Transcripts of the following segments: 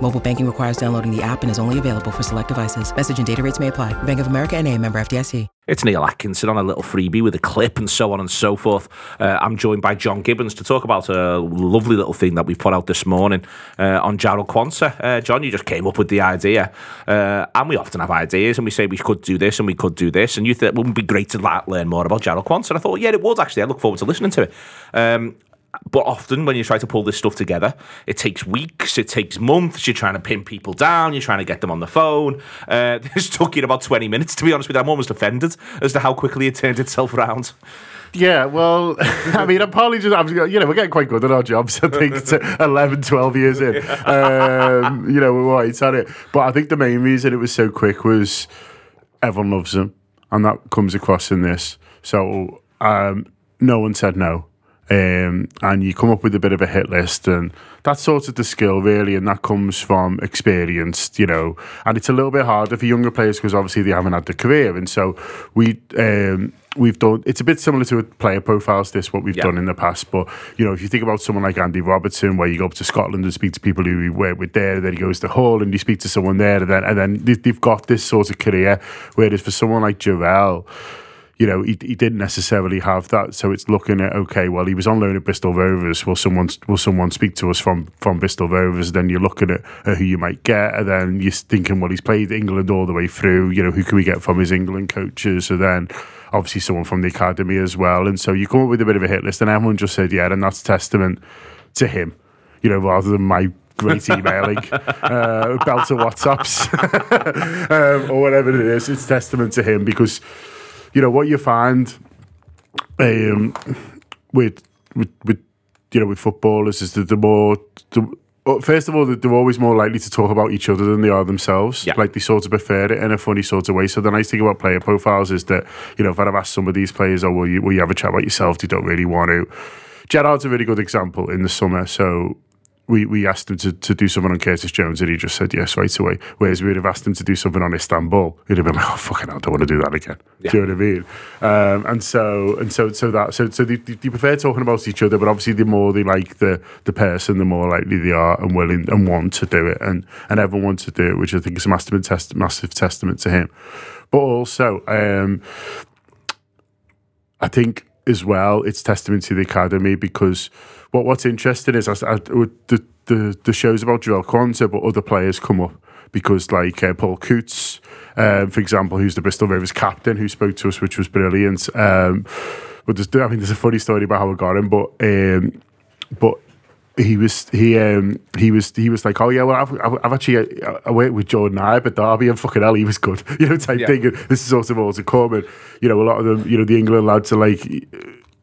Mobile banking requires downloading the app and is only available for select devices. Message and data rates may apply. Bank of America and a member FDIC. It's Neil Atkinson on a little freebie with a clip and so on and so forth. Uh, I'm joined by John Gibbons to talk about a lovely little thing that we put out this morning uh, on Jarell Quansah. Uh, John, you just came up with the idea, uh, and we often have ideas, and we say we could do this and we could do this, and you thought it wouldn't be great to learn more about Jarell Quansah. And I thought, yeah, it would actually. I look forward to listening to it. Um, but often when you try to pull this stuff together, it takes weeks, it takes months. You're trying to pin people down, you're trying to get them on the phone. Uh, this took you about 20 minutes, to be honest with you. I'm almost offended as to how quickly it turned itself around. Yeah, well, I mean, I'm probably just, I'm, you know, we're getting quite good at our jobs. I think it's 11, 12 years in. Um, you know, we're right at it. But I think the main reason it was so quick was everyone loves them, And that comes across in this. So um, no one said no um, and you come up with a bit of a hit list, and that's sort of the skill, really, and that comes from experience, you know. And it's a little bit harder for younger players because obviously they haven't had the career, and so we. Um, we've done it's a bit similar to a player profiles this what we've yeah. done in the past but you know if you think about someone like Andy Robertson where you go up to Scotland and speak to people who he worked with there then he goes to Hull and you speak to someone there and then and then they've got this sort of career whereas for someone like Jarell you know, he, he didn't necessarily have that. So it's looking at okay, well, he was on loan at Bristol Rovers. Will someone will someone speak to us from from Bristol Rovers? Then you're looking at, at who you might get, and then you're thinking, well, he's played England all the way through. You know, who can we get from his England coaches? And then obviously someone from the academy as well. And so you come up with a bit of a hit list, and everyone just said, yeah, and that's testament to him. You know, rather than my great emailing, uh, belt of WhatsApps, um, or whatever it is. It's testament to him because you know what you find um, with, with with you know with footballers is that the more the, first of all, they're always more likely to talk about each other than they are themselves. Yeah. Like they sort of prefer it in a funny sort of way. So the nice thing about player profiles is that you know if I'd have asked some of these players, "Oh, will you will you have a chat about yourself?" They don't really want to. Gerrard's a really good example in the summer. So we, we asked him to, to do something on Curtis Jones and he just said yes right away. Whereas we'd have asked him to do something on Istanbul, he'd have been like, oh fucking hell, I don't want to do that again. Yeah. Do you know what I mean? Um, and so and so so that so so they, they prefer talking about each other, but obviously the more they like the the person, the more likely they are and willing and want to do it, and and everyone wants to do it, which I think is a massive test, massive testament to him. But also, um, I think as well, it's testament to the academy because what what's interesting is I, I, the, the the shows about Jarell Quansah, but other players come up because like uh, Paul Coutts, um, for example, who's the Bristol Rovers captain, who spoke to us, which was brilliant. Um, but there's, I mean, there's a funny story about how I got him, but um, but he was he um he was he was like oh yeah well I've, I've actually uh, I worked with Jordan Ibe at Derby and fucking hell he was good you know type yeah. thing and this is sort of all to come and you know a lot of them you know the England lads are like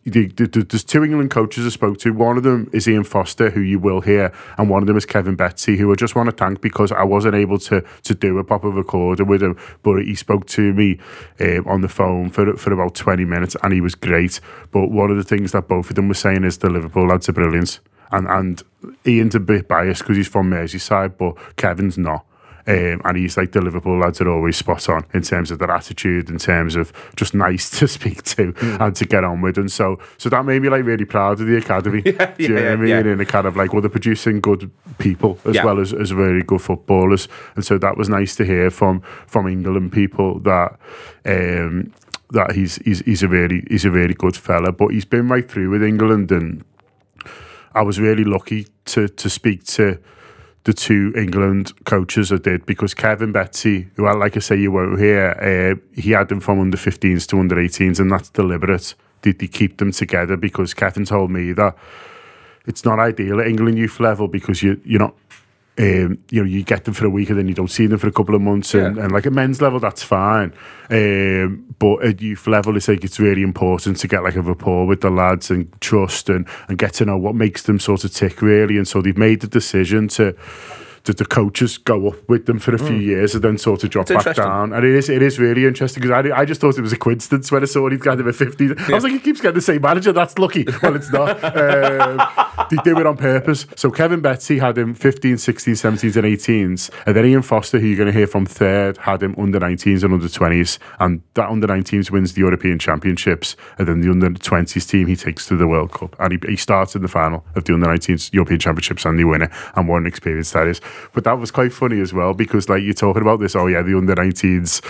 there's two England coaches I spoke to. One of them is Ian Foster, who you will hear, and one of them is Kevin Betsy, who I just want to thank because I wasn't able to to do a proper recording with him, but he spoke to me um, on the phone for for about 20 minutes, and he was great. But one of the things that both of them were saying is the Liverpool lads are brilliant, and and Ian's a bit biased because he's from Merseyside, but Kevin's not. Um, and he's like the Liverpool lads are always spot on in terms of their attitude, in terms of just nice to speak to mm. and to get on with. And so, so that made me like really proud of the academy. yeah, Do you know what I mean? Yeah. And a kind of like, well, they're producing good people as yeah. well as, as very good footballers. And so that was nice to hear from from England people that. Um, that he's, he's he's a really he's a really good fella, but he's been right through with England, and I was really lucky to to speak to the two England coaches I did because Kevin Betsy, who I like I say you won't hear, uh, he had them from under 15s to under 18s, and that's deliberate. Did they keep them together? Because Kevin told me that it's not ideal at England youth level because you you're not. Um, you know, you get them for a week and then you don't see them for a couple of months, and, Yeah. and like at men's level, that's fine. Um, but at youth level, it's like it's really important to get like a rapport with the lads and trust and and get to know what makes them sort of tick really. And so they've made the decision to. That the coaches go up with them for a few years and then sort of drop back down, and it is it is really interesting because I, I just thought it was a coincidence when I saw he'd got him at 50. I was like, he keeps getting the same manager. That's lucky. Well, it's not. um, they do it on purpose. So Kevin Betsy had him 15, 16, 17s, and 18s, and then Ian Foster, who you're going to hear from third, had him under 19s and under 20s, and that under 19s wins the European Championships, and then the under 20s team he takes to the World Cup, and he, he starts in the final of the under 19s European Championships, and they win it. And what an experience that is. But that was quite funny as well because like you're talking about this, oh yeah, the under 19s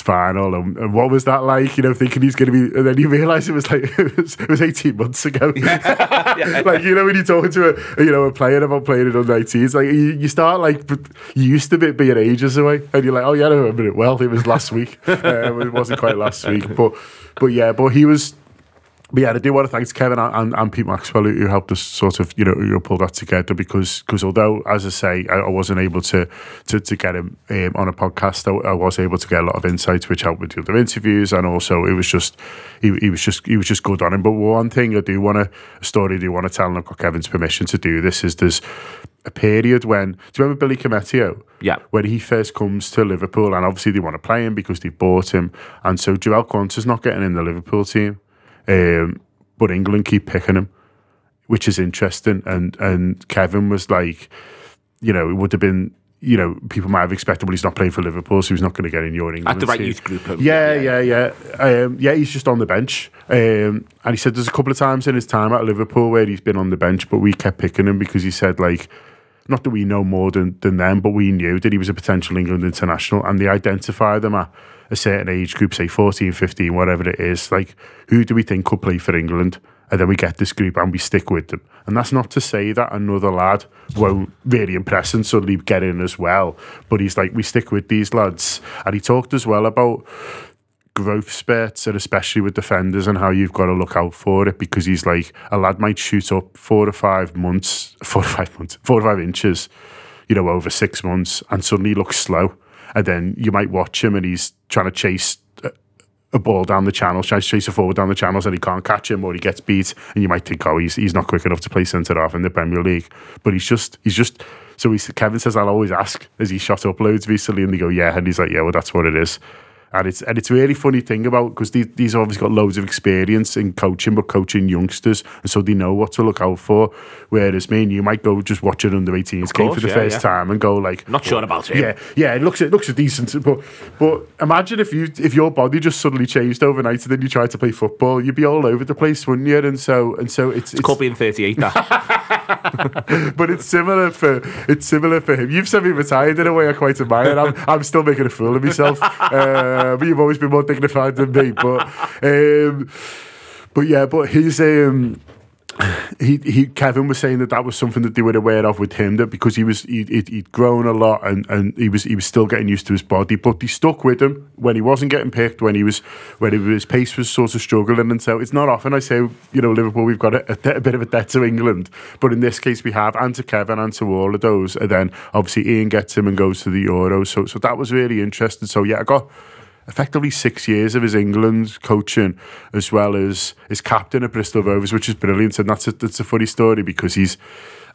final and, and what was that like? You know thinking he's going to be and then you realise it was like it was, it was 18 months ago. Like you know when you're talking to a you know a player about playing in under 19s like you, you start like you used to be being ages away and you're like oh yeah I remember it well. It was last week. Uh, it wasn't quite last week but but yeah but he was but yeah, I do want to thank Kevin and, and, Pete Maxwell who, helped us sort of you know, pull that together because because although as I say I, I wasn't able to to, to get him um, on a podcast, I, I was able to get a lot of insights which helped with the other interviews and also it was just he, he was just he was just good on him. But one thing I do want to a story I do want to tell and I've got Kevin's permission to do this is there's a period when do you remember Billy Koumetio? Yeah. when he first comes to Liverpool, and obviously they want to play him because they've bought him, and so Jarell Quansah's not getting in the Liverpool team, um, but England keep picking him, which is interesting. And and Kevin was like, you know, it would have been. You know, people might have expected, well, he's not playing for Liverpool, so he's not going to get in your England At the right team. youth group. um, Yeah, yeah, yeah. Um, yeah, he's just on the bench. Um, and he said there's a couple of times in his time at Liverpool where he's been on the bench, but we kept picking him because he said, like, not that we know more than, than them, but we knew that he was a potential England international and they identify them at a certain age group, say 14, 15, whatever it is. Like, who do we think could play for England? And then we get this group and we stick with them. And that's not to say that another lad won't really impress and suddenly get in as well. But he's like, we stick with these lads. And he talked as well about growth spurts and especially with defenders and how you've got to look out for it because he's like a lad might shoot up four or five months four or five months four or five inches you know over six months and suddenly looks slow and then you might watch him and he's trying to chase a- ball down the channels, tries to chase a forward down the channels and he can't catch him or he gets beat and you might think, oh, he's, he's not quick enough to play centre half in the Premier League. But he's just, he's just, so he's, Kevin says, I'll always ask, has he shot up loads recently? And they go, yeah. And he's like, yeah, well, that's what it is. And it's and it's a really funny thing about because these, these obviously got loads of experience in coaching, but coaching youngsters, and so they know what to look out for. Whereas me and you might go just watch an under 18s game for the yeah, first yeah. time and go like, Not sure about it. yeah, yeah, it looks it looks a decent, but but imagine if you if your body just suddenly changed overnight and then you tried to play football, you'd be all over the place, wouldn't you? And so and so it's, it's Could be in 38, that. but it's similar for it's similar for him. You've said semi-retired in a way I quite admire. I'm I'm still making a fool of myself, uh, but you've always been more dignified than me. But um, but yeah, but his um. He, he Kevin was saying that that was something that they were aware of with him that because he was he, he'd, grown a lot and, and he was he was still getting used to his body but he stuck with him when he wasn't getting picked when he was when his pace was sort of struggling. And so it's not often I say you know Liverpool we've got a, a, de- a bit of a debt to England but in this case we have and to Kevin and to all of those. And then obviously Ian gets him and goes to the Euro. So so that was really interesting. So yeah I got effectively six years of his England coaching as well as his captain at Bristol Rovers, which is brilliant. And that's a, that's a funny story because he's.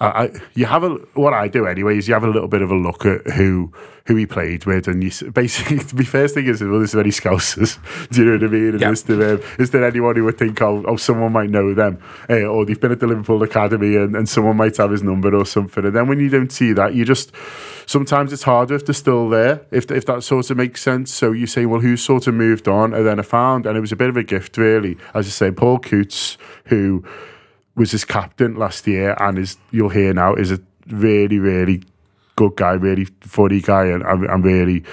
I, I, you have a what I do anyway is you have a little bit of a look at who who he played with, and you basically the first thing is well, there's any Scousers. Do you know what I mean? And Yeah. is, there, um, is there anyone who would think oh, oh someone might know them, uh, or they've been at the Liverpool academy and, and someone might have his number or something. And then when you don't see that, you just sometimes it's harder if they're still there, if if that sort of makes sense. So you say, well, who's sort of moved on? And then I found, and it was a bit of a gift, really. As I say, Paul Coutts, who was his captain last year, and is you'll hear now is a really, really good guy, really funny guy, and, and, really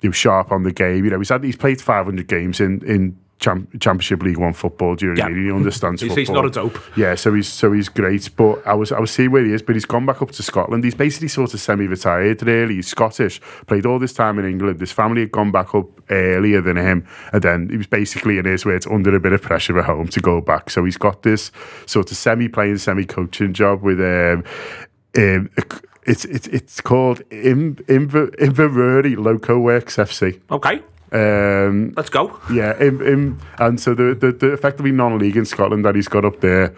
he was sharp on the game. You know, he's had he's played 500 games in in champ, Championship League One football. Do you know I Yeah. mean? He understands He's, football. he's not a dope. Yeah, so he's so he's great. But I was I was seeing where he is, but he's gone back up to Scotland. He's basically sort of semi-retired. Really, he's Scottish. Played all this time in England. His family had gone back up earlier than him, and then he was basically in his words under a bit of pressure at home to go back. So he's got this sort of semi-playing, semi-coaching job with um, um it's it's it's called Inver, Inverurie Loco Works FC. Okay, Um, let's go. yeah, him, him, and so the, the, the effectively non-league in Scotland that he's got up there.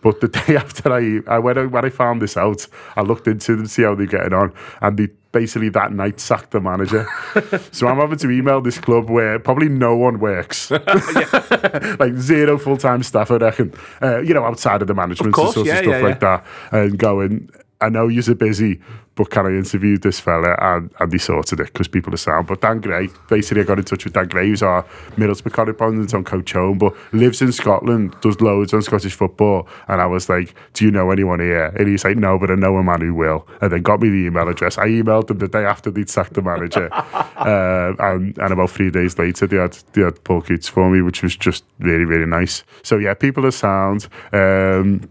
But the day after I, I when I when I found this out, I looked into them to see how they're getting on, and they basically that night sacked the manager. so I'm having to email this club where probably no one works, like zero full time staff, I reckon. Uh, you know, outside of the management of course, and yeah, of stuff yeah, like that, and going. I know you're busy, but can I interview this fella? And, and they sorted it because people are sound. But Dan Gray, basically, I got in touch with Dan Gray, who's our Middlesbrough correspondent on Coach Home, but lives in Scotland, does loads on Scottish football. And I was like, Do you know anyone here? And he's like, No, but I know a man who will. And then got me the email address. I emailed them the day after they'd sacked the manager. uh, and, and about three days later, they had, they had Paul Coutts for me, which was just really, really nice. So, yeah, people are sound. Um,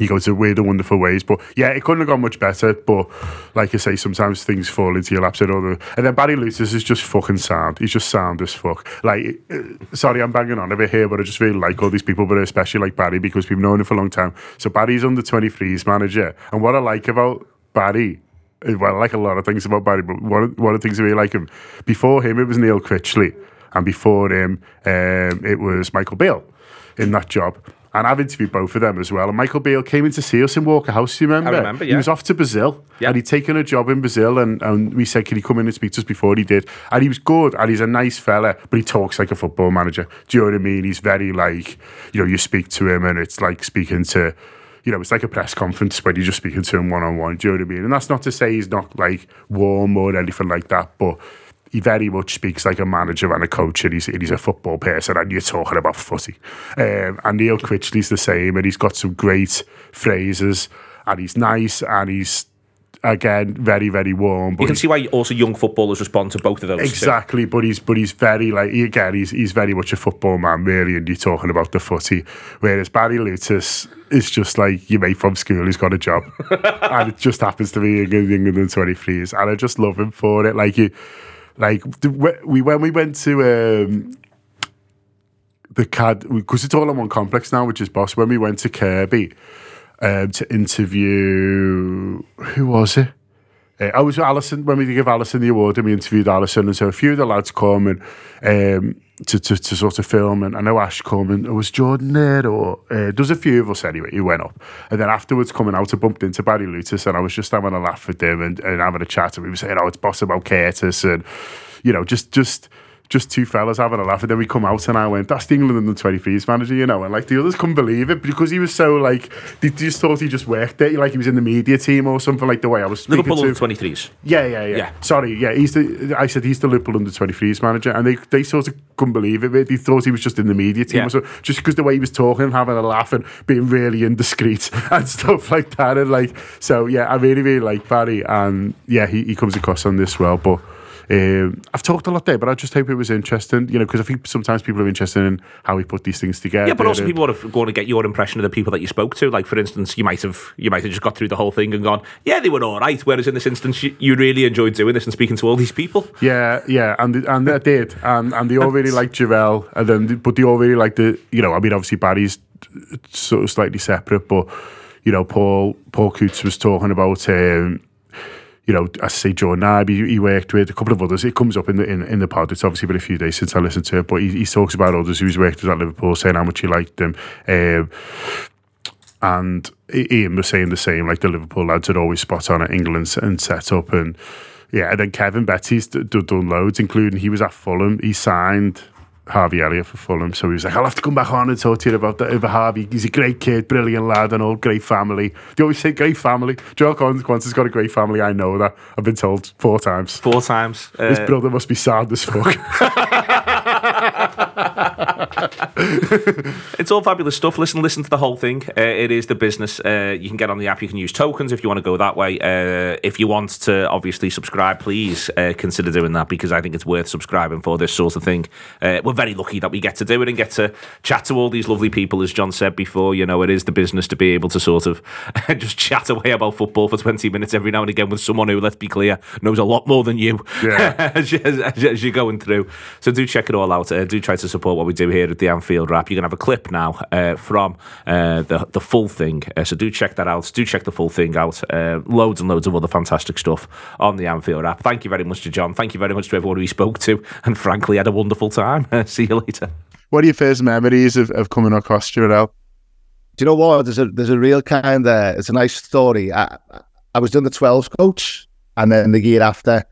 you goes to weird and wonderful ways. But yeah, it couldn't have gone much better. But like I say, sometimes things fall into your laps and other. And then Barry Lewtas is just fucking sound. He's just sound as fuck. Like, uh, sorry, I'm banging on a bit here, but I just really like all these people, but especially like Barry because we've known him for a long time. So Barry's under 23s manager. And what I like about Barry uh, well, I like a lot of things about Barry, but one of, one of the things I really like him, before him, it was Neil Critchley, and before him, um, it was Michael Beale in that job. And I've interviewed both of them as well. And Michael Beale came in to see us in Walker House, you remember? I remember, yeah. He was off to Brazil, Yeah. and he'd taken a job in Brazil, and, and we said, can he come in and speak to us before he did? And he was good, and he's a nice fella, but he talks like a football manager. Do you know what I mean? He's very like, you know, you speak to him, and it's like speaking to you know, it's like a press conference when you're just speaking to him one on one. Do you know what I mean? And that's not to say he's not like warm or anything like that, but he very much speaks like a manager and a coach, and he's, and he's a football person, and you're talking about footy. Um, and Neil Critchley's the same, and he's got some great phrases, and he's nice, and he's again very very warm. You can see why also young footballers respond to both of those. Exactly, but he's but he's very like he- again he's he's very much a football man really, and you're talking about the footy. Whereas Barry Lewtas is just like your mate from school who's got a job, and it just happens to be in England in twenty threes, and I just love him for it. Like you, like we when we went to. Um, the CAD because it's all in one complex now, which is Boss. When we went to Kirkby um, to interview, who was it? Uh, I was Alisson when we give Alisson the award, and we interviewed Alisson, and so a few of the lads come and um, to, to to sort of film, and I know Ash come, and it was Jordan there, or uh, there's a few of us anyway who went up, and then afterwards coming out, I bumped into Barry Lewtas, and I was just having a laugh with him and, and having a chat, and we were saying, oh, it's boss about Curtis, and you know, just just just two fellas having a laugh, and then we come out and I went, "That's the England under 23s manager," you know, and like the others couldn't believe it because he was so like they just thought he just worked there, like he was in the media team or something like the way I was speaking Liverpool to. under twenty threes. Yeah, yeah, yeah, Yeah. Sorry, yeah. He's the. I said he's the Liverpool under 23s manager, and they they sort of couldn't believe it. They thought he was just in the media team, Yeah. or so, just because the way he was talking and having a laugh and being really indiscreet and stuff like that. And like, so yeah, I really really like Barry, and yeah, he, he comes across on this well, but. Um, I've talked a lot there, but I just hope it was interesting, you know, because I think sometimes people are interested in how we put these things together. Yeah, but also and- people are going to get your impression of the people that you spoke to. Like, for instance, you might have you might have just got through the whole thing and gone, yeah, they were all right. Whereas in this instance, you, you really enjoyed doing this and speaking to all these people. Yeah, yeah, and and they did, and and they all really liked Jarell, and then but they all really liked the, you know, I mean, obviously Barry's sort of slightly separate, but you know, Paul Paul Coutts was talking about. Um, you know, I say Joe Nab, he, he worked with a couple of others. It comes up in the in, in the pod. It's obviously been a few days since I listened to it, but he, he talks about others who's worked with at Liverpool, saying how much he liked them. Um, and Ian was saying the same, like the Liverpool lads are always spot on at England and set up. And yeah, and then Kevin Betsy's done loads, including he was at Fulham. He signed Harvey Elliott for Fulham. So he was like, I'll have to come back on and talk to you about that over Harvey. He's a great kid, brilliant lad, and all great family. They always say great family. Joel Quance has got a great family. I know that. I've been told four times. Four times. His Uh, brother must be sad as fuck. it's all fabulous stuff. Listen, listen to the whole thing. Uh, it is the business. Uh, you can get on the app. You can use tokens if you want to go that way. Uh, if you want to, obviously subscribe. Please uh, consider doing that because I think it's worth subscribing for this sort of thing. Uh, we're very lucky that we get to do it and get to chat to all these lovely people. As John said before, you know, it is the business to be able to sort of just chat away about football for twenty minutes every now and again with someone who, let's be clear, knows a lot more than you Yeah. as, as you're going through. So do check it all out. Uh, do try to support what we do here at the Anfield Wrap. You're gonna have a clip now uh, from uh, the the full thing. Uh, so do check that out. Do check the full thing out. Uh, loads and loads of other fantastic stuff on the Anfield Wrap. Thank you very much to John. Thank you very much to everyone we spoke to. And frankly, had a wonderful time. See you later. What are your first memories of, of coming across Jarell? Do you know what? There's a there's a real kind there. it's a nice story. I I was doing the 12s coach, and then the year after,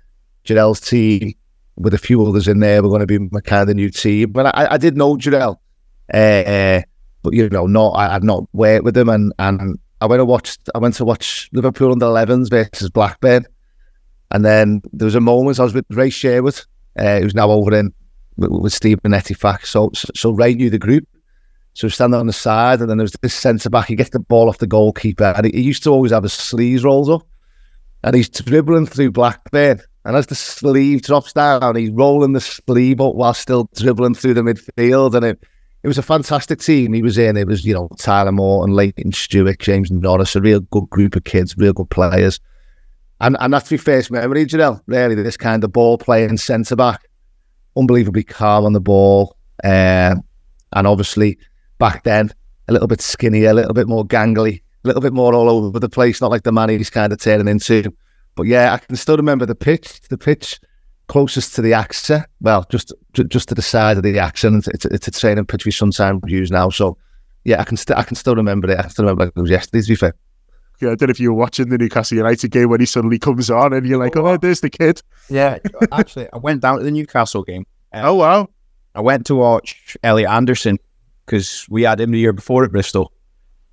Jarell's team with a few others in there we're going to be my kind of new team. But I, I did know Jarell, uh, but you know, not I had not worked with him, and and I went to watch I went to watch Liverpool under 11s versus Blackburn, and then there was a moment I was with Ray Sherwood, uh, who's now over in with, with Stephen Ettifaq. So so Ray knew the group. So standing on the side, and then there's this centre back. He gets the ball off the goalkeeper, and he, he used to always have his sleeves rolled up, and he's dribbling through Blackburn. And as the sleeve drops down, he's rolling the sleeve up while still dribbling through the midfield. And it, it was a fantastic team he was in. It was, you know, Tyler Morton, Layton Stewart, James Norris, a real good group of kids, real good players. And and that's my first memory, Jarell, really, this kind of ball playing centre back. Unbelievably calm on the ball. Um, and obviously, back then, a little bit skinnier, a little bit more gangly, a little bit more all over the place, not like the man he's kind of turning into. But yeah, I can still remember the pitch, the pitch closest to the AXA, well, just ju- just to the side of the AXA. and It's, it's a training pitch we sometimes use now. So yeah, I can still I can still remember it. I still remember like it was yesterday, to be fair. Yeah, I don't know if you were watching the Newcastle United game when he suddenly comes on and you're like, oh, there's the kid. Yeah, actually, I went down to the Newcastle game. Uh, Oh, wow. I went to watch Elliot Anderson because we had him the year before at Bristol.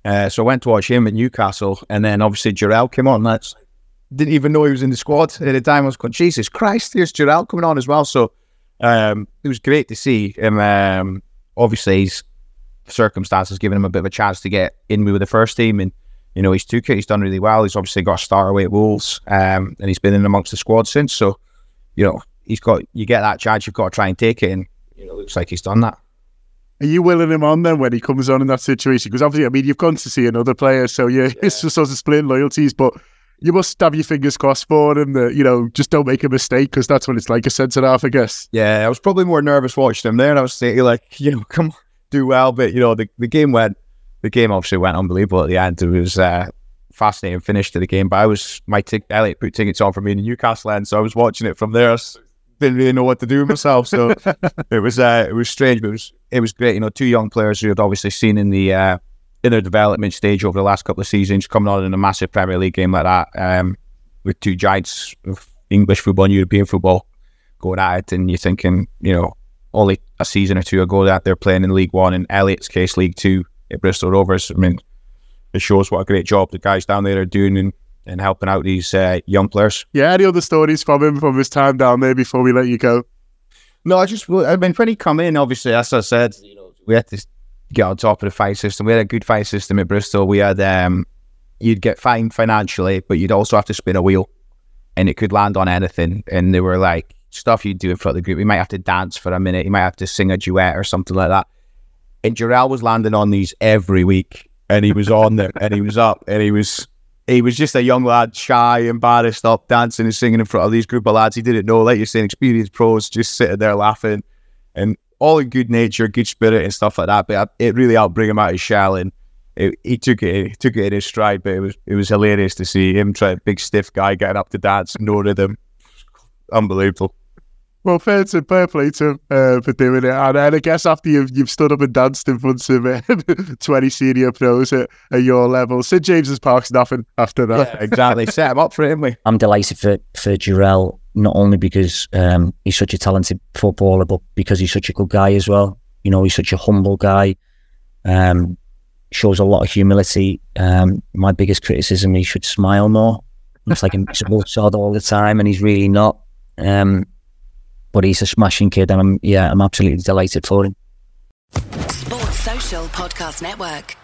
Uh, so I went to watch him at Newcastle, and then obviously Jarell came on. That's didn't even know he was in the squad at the time. I was going, Jesus Christ, there's Jarell coming on as well. So um, it was great to see him. Um, obviously, his circumstances giving him a bit of a chance to get in with the first team, and you know he's took it. He's done really well. He's obviously got a star away at Wolves, um, and he's been in amongst the squad since. So you know he's got you get that chance, you've got to try and take it, and you know, it looks like he's done that. Are you willing him on then when he comes on in that situation? Because obviously, I mean, you've gone to see another player, so you're it's just sort of splitting loyalties, but you must have your fingers crossed for him that, you know, just don't make a mistake because that's what it's like a centre half, I guess. Yeah, I was probably more nervous watching him there, and I was thinking like, you know, come on, do well, but you know, the, the game went, the game obviously went unbelievable at the end. It was uh, fascinating finish to the game, but I was my tic- Elliot put tickets on for me in Newcastle end, so I was watching it from there. Didn't really know what to do with myself, so it was uh, it was strange, but it was it was great. You know, two young players who had obviously seen in the uh, in their development stage over the last couple of seasons, coming on in a massive Premier League game like that, um, with two giants of English football and European football going at it, and you're thinking, you know, only a season or two ago that they're playing in League One, in Elliot's case, League Two at Bristol Rovers. I mean, it shows what a great job the guys down there are doing and, and helping out these uh, young players. Yeah, any other stories from him from his time down there before we let you go? No, I just, I mean, when he come in, obviously, as I said, you know, we had to get on top of the fight system. We had a good fight system at Bristol. We had, um, you'd get fined financially, but you'd also have to spin a wheel and it could land on anything. And they were like stuff you'd do in front of the group. You might have to dance for a minute. You might have to sing a duet or something like that. And Jarell was landing on these every week and he was on there and he was up and he was he was just a young lad, shy, embarrassed, up dancing and singing in front of these group of lads he didn't know, like you're saying, experienced pros, just sitting there laughing and all in good nature, good spirit and stuff like that. But it really helped bring him out of his shell and it, he took it, he took it in his stride. But it was it was hilarious to see him try, a big stiff guy getting up to dance, no rhythm, unbelievable. Well, fair to fair play to him uh, for doing it, and, and I guess after you've you've stood up and danced in front of uh, twenty senior pros at, at your level, St James's Park's nothing after that. Yeah, exactly. Set him up for it, didn't we? I'm delighted for for Jarell, not only because um, he's such a talented footballer, but because he's such a good guy as well. You know, he's such a humble guy. Um, shows a lot of humility. Um, my biggest criticism: he should smile more. Looks like a miserable sod all the time, and he's really not. Um, but he's a smashing kid, and I'm yeah, I'm absolutely delighted for him. Sports Official Podcast Network.